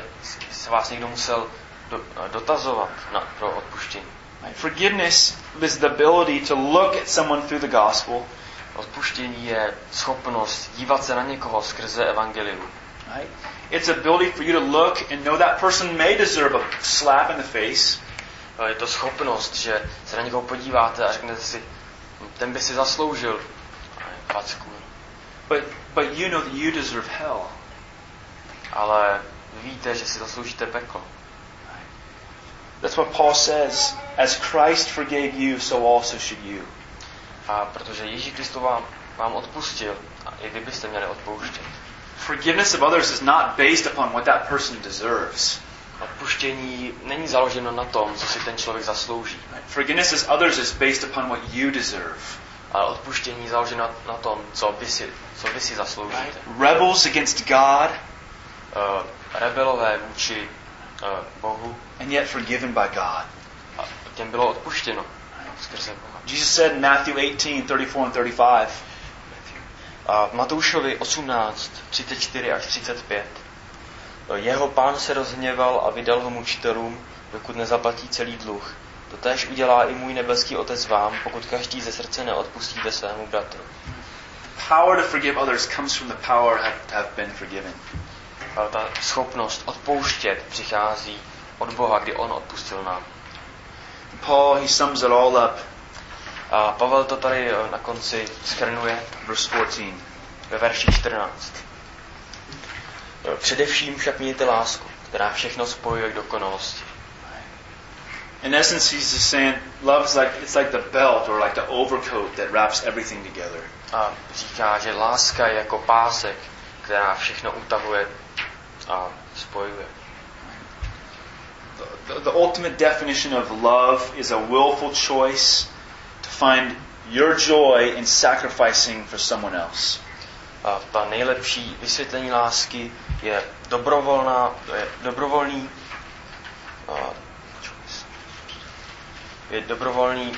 se vás někdo musel do, eh, dotazovat na, pro odpuštění. Right? Forgiveness is the ability to look at someone through the gospel Odpuštění je schopnost dívat se na někoho skrze evangelium. Right? It's ability for you to look and know that person may deserve a slap in the face, Je to schopnost, že se na někoho podíváte a řeknete si, "Hm, ten by si zasloužil facku. but, but you know that you deserve hell. Ale víte, že si zasloužíte peklo. That's what Paul says. As Christ forgave you, so also should you. A protože Ježíš Kristus vám, vám odpustil, a i vy byste měli odpouštět. Forgiveness of others is not based upon what that person deserves. Odpuštění není založeno na tom, co si ten člověk zaslouží. Forgiveness of others is based upon what you deserve. Ale odpuštění je založeno na, na tom, co vy si, co vy si zasloužíte. Right? Rebels against God Uh, rebelové vůči uh, Bohu and yet forgiven by God. a těm bylo odpuštěno skrze Boha. Jesus said in Matthew 18, 34 and 35, A v Matoušovi 18, 34 až 35. Jeho pán se rozhněval a vydal ho mučitelům, dokud nezaplatí celý dluh. Totéž udělá i můj nebeský otec vám, pokud každý ze srdce neodpustíte svému bratru. power to forgive others comes from the power to have, to have been forgiven. A ta schopnost odpouštět přichází od Boha, kdy On odpustil nám. Paul, he sums it all up, A Pavel to tady eh, na konci schrnuje verse 14. ve verši 14. Eh, Především však mějte lásku, která všechno spojuje k dokonalosti. In essence, he's just saying love's like it's like the belt or like the overcoat that wraps everything together. A říká, že láska je jako pásek, která všechno utahuje a spojuje. The, the, the ultimate definition of love is a willful choice to find your joy in sacrificing for someone else. A ta nejlepší vysvětlení lásky je dobrovolná, je dobrovolný je dobrovolný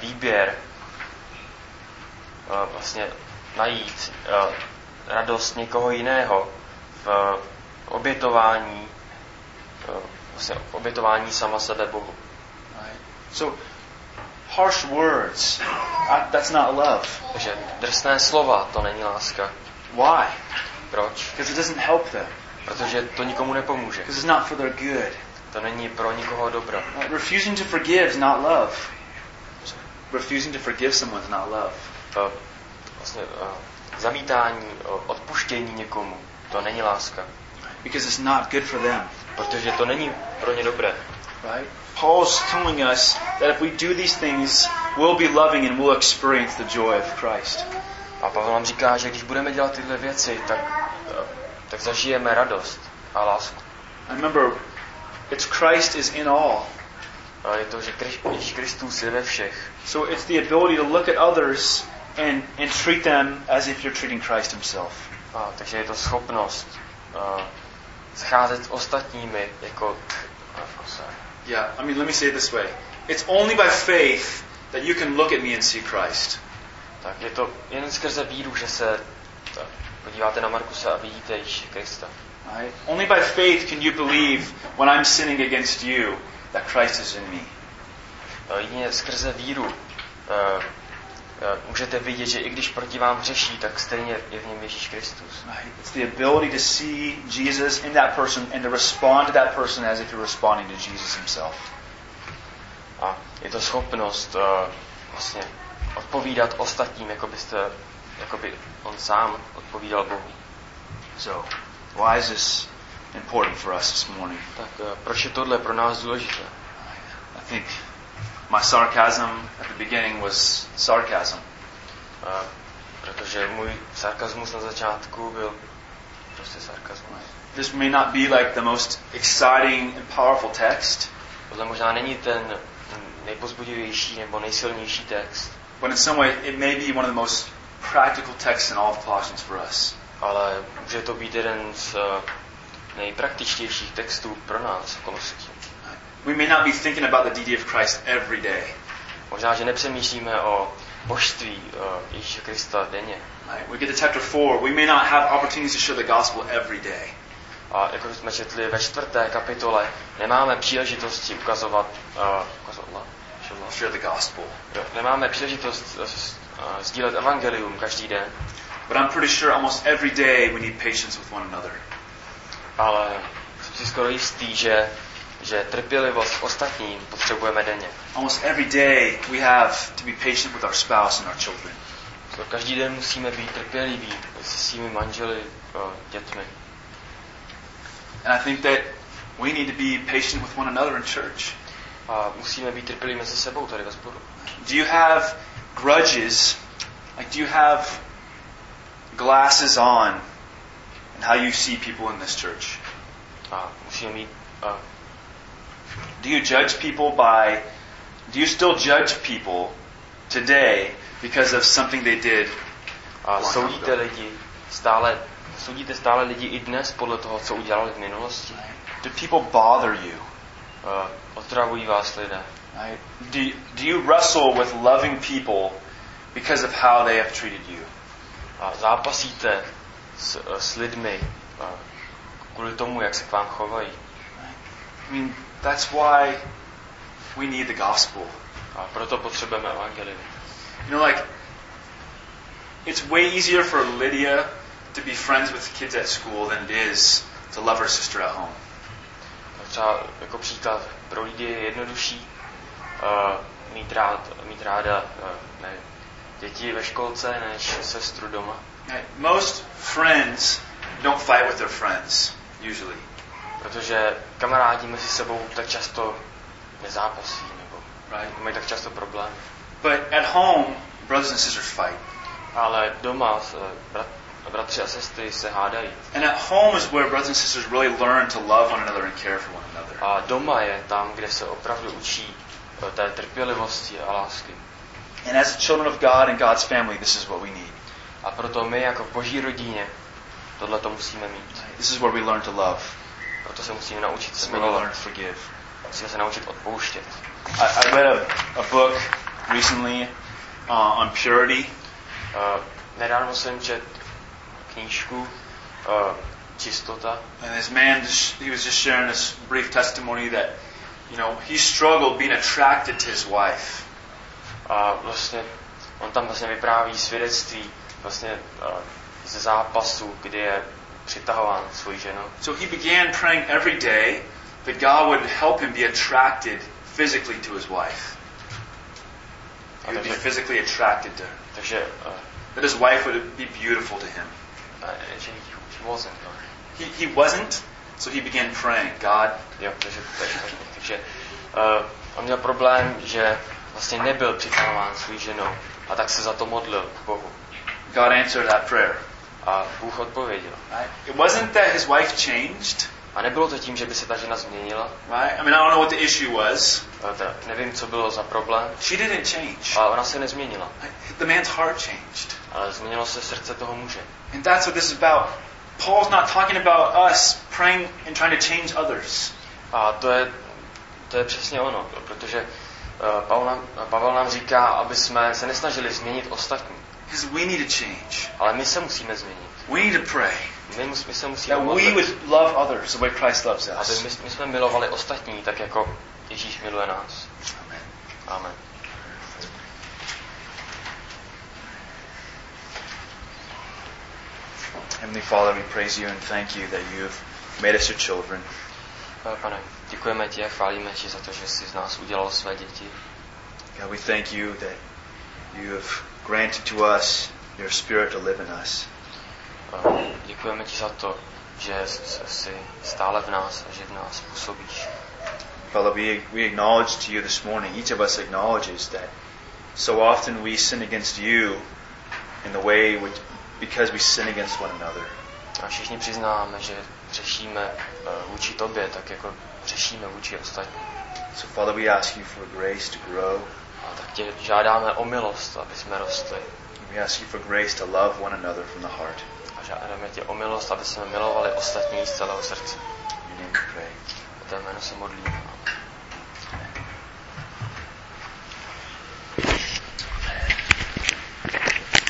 výběr vlastně najít radost někoho jiného v obětování vlastně obětování sama sebe Bohu. Right? So, harsh words, I, that's not love. Takže drsné slova, to není láska. Why? Proč? Because it doesn't help them. Protože to nikomu nepomůže. Because it's not for their good. To není pro nikoho dobro. Right? Refusing to forgive is not love. Refusing to forgive someone is not love. To, vlastně, uh, zamítání, uh, odpuštění někomu, to není láska. Because it's not good for them. Protože to není pro ně dobré. Right? Paul's telling us that if we do these things, we'll be loving and we'll experience the joy of Christ. A Pavel nám říká, že když budeme dělat tyhle věci, tak, uh, tak zažijeme radost a lásku. And remember, it's Christ is in all. A je to, že Ježíš Kristus je ve všech. So it's the ability to look at others and, and treat them as if you're treating Christ himself. A, takže je to schopnost uh, zacházet s ostatními jako... Sorry. Yeah, I mean, let me say it this way. It's only by faith that you can look at me and see Christ. Tak je to jen skrze víru, že se tak, podíváte na Markusa a vidíte Ježíše Krista. Right? Only by faith can you believe when I'm sinning against you that Christ is in me. Jedině skrze víru uh, uh, můžete vidět, že i když proti vám řeší, tak stejně je v něm Ježíš Kristus. Right? It's the ability to see Jesus in that person and to respond to that person as if you're responding to Jesus himself. A je to schopnost uh, vlastně odpovídat ostatním, jako byste, jako by on sám odpovídal Bohu. So, why is this important for us this morning? Tak uh, proč je tohle pro nás důležité? I think my sarcasm at the beginning was sarcasm. Uh, protože můj sarkazmus na začátku byl prostě sarkazmus. This may not be like the most exciting and powerful text, Tohle možná není ten nejpozbudivější nebo nejsilnější text, but in some way it may be one of the most practical texts in all of Colossians for us. ale může to být jeden z uh, nejpraktičtějších textů pro nás Koloským. We may not be thinking about the deity of Christ every day. Možná, že nepřemýšlíme o božství uh, Ježíše Krista denně. Right? We get to chapter 4, we may not have opportunities to share the gospel every day. A jako jsme četli ve čtvrté kapitole, nemáme příležitosti ukazovat, uh, ukazovat Share the gospel. Příležitost uh, uh, sdílet evangelium každý den, But I'm pretty sure almost every day we need patience with one another. ale jsem si skoro jistý, že, že trpělivost k ostatním potřebujeme denně. Almost every day we have to be patient with our spouse and our children. So, každý den musíme být trpěliví se svými manželi, uh, dětmi. And I think that we need to be patient with one another in church. Musíme být trpěliví mezi sebou tady ve sboru. Do you have grudges? Like, do you have glasses on in how you see people in this church? A musíme mít uh, Do you judge people by, do you still judge people today because of something they did? a soudíte lidi stále, soudíte stále lidi i dnes podle toho, co udělali v minulosti. Do people bother you? Uh, vás lidé. Right? Do, do you wrestle with loving people because of how they have treated you? A zápasíte s, s lidmi kvůli tomu, jak se k vám chovají. I mean, that's why we need the gospel. A proto potřebujeme evangelium. You know, like, it's way easier for Lydia to be friends with kids at school than it is to love her sister at home. Třeba jako příklad pro lidi je jednodušší uh, mít, rád, mít ráda uh, ne, děti ve školce než sestru doma. Most friends don't fight with their friends, usually. Protože kamarádi mezi sebou tak často nezápasí nebo Right? mají tak často problémy. But at home, brothers and sisters fight. Ale doma s, eh, brat, bratři a sestry se hádají. And at home is where brothers and sisters really learn to love one another and care for one another. A doma je tam, kde se opravdu učí té trpělivosti a lásky. And as the children of God and God's family, this is what we need. A proto my jako v boží rodině tohle to musíme mít. This is where we learn to love. Proto se musíme naučit This is where we learn to forgive. Musíme se naučit odpouštět. I, I read a, a book recently uh, on purity. Uh, nedávno jsem čet knížku uh, čistota. And this man, he was just sharing this brief testimony that, you know, he struggled being attracted to his wife. A vlastně on tam vlastně vypráví svědectví vlastně uh, ze zápasu, kdy je přitahován svojí ženou. So he began praying every day that God would help him be attracted physically to his wife. He would be physically attracted to her. Takže uh, That his wife would be beautiful to him. Uh, že he wasn't, no. He, he wasn't, so he began praying, God, Jo, takže, takže, takže uh, on měl problém, že vlastně nebyl přitahován svou ženou a tak se za to modlil k Bohu. God answered that prayer. A Bůh odpověděl. Right? It wasn't that his wife changed, A nebylo to tím, že by se ta žena změnila. right? I mean, I don't know what the issue was. Uh, ta, nevím, co bylo za problém, She didn't change. ale ona se nezměnila. The man's heart changed. Ale změnilo se srdce toho muže. And that's what this is about. Paul's not talking about us praying and trying to change others. A to je, to je přesně ono, protože uh, Pavel nám, Pavel nám říká, aby jsme se nesnažili změnit ostatní, Because we need to change. ale my se musíme změnit. We need to pray My, mus, my se musíme that we would love others the way Christ loves aby us. my, my jsme milovali ostatní, tak jako Ježíš miluje nás. Amen. Amen. Heavenly Father, we praise you and thank you that you have made us your children. Eh, Pane, děkujeme ti a chválíme ti za to, že jsi z nás udělal své děti. God, we thank you that you have granted to us your Spirit to live in us. Děkujeme ti za to, že jsi stále v nás a že v nás působíš. Father, we, we acknowledge to you this morning, each of us acknowledges that so often we sin against you in the way which, because we sin against one another. A všichni přiznáme, že řešíme eh, vůči tobě, tak jako řešíme vůči ostatním. So, Father, we ask you for grace to grow. A tak tě žádáme o milost, aby jsme rostli. We ask you for grace to love one another from the heart. A žádáme tě o milost, aby jsme milovali ostatní z celého srdce. In your name we pray. O té jméno se modlíme.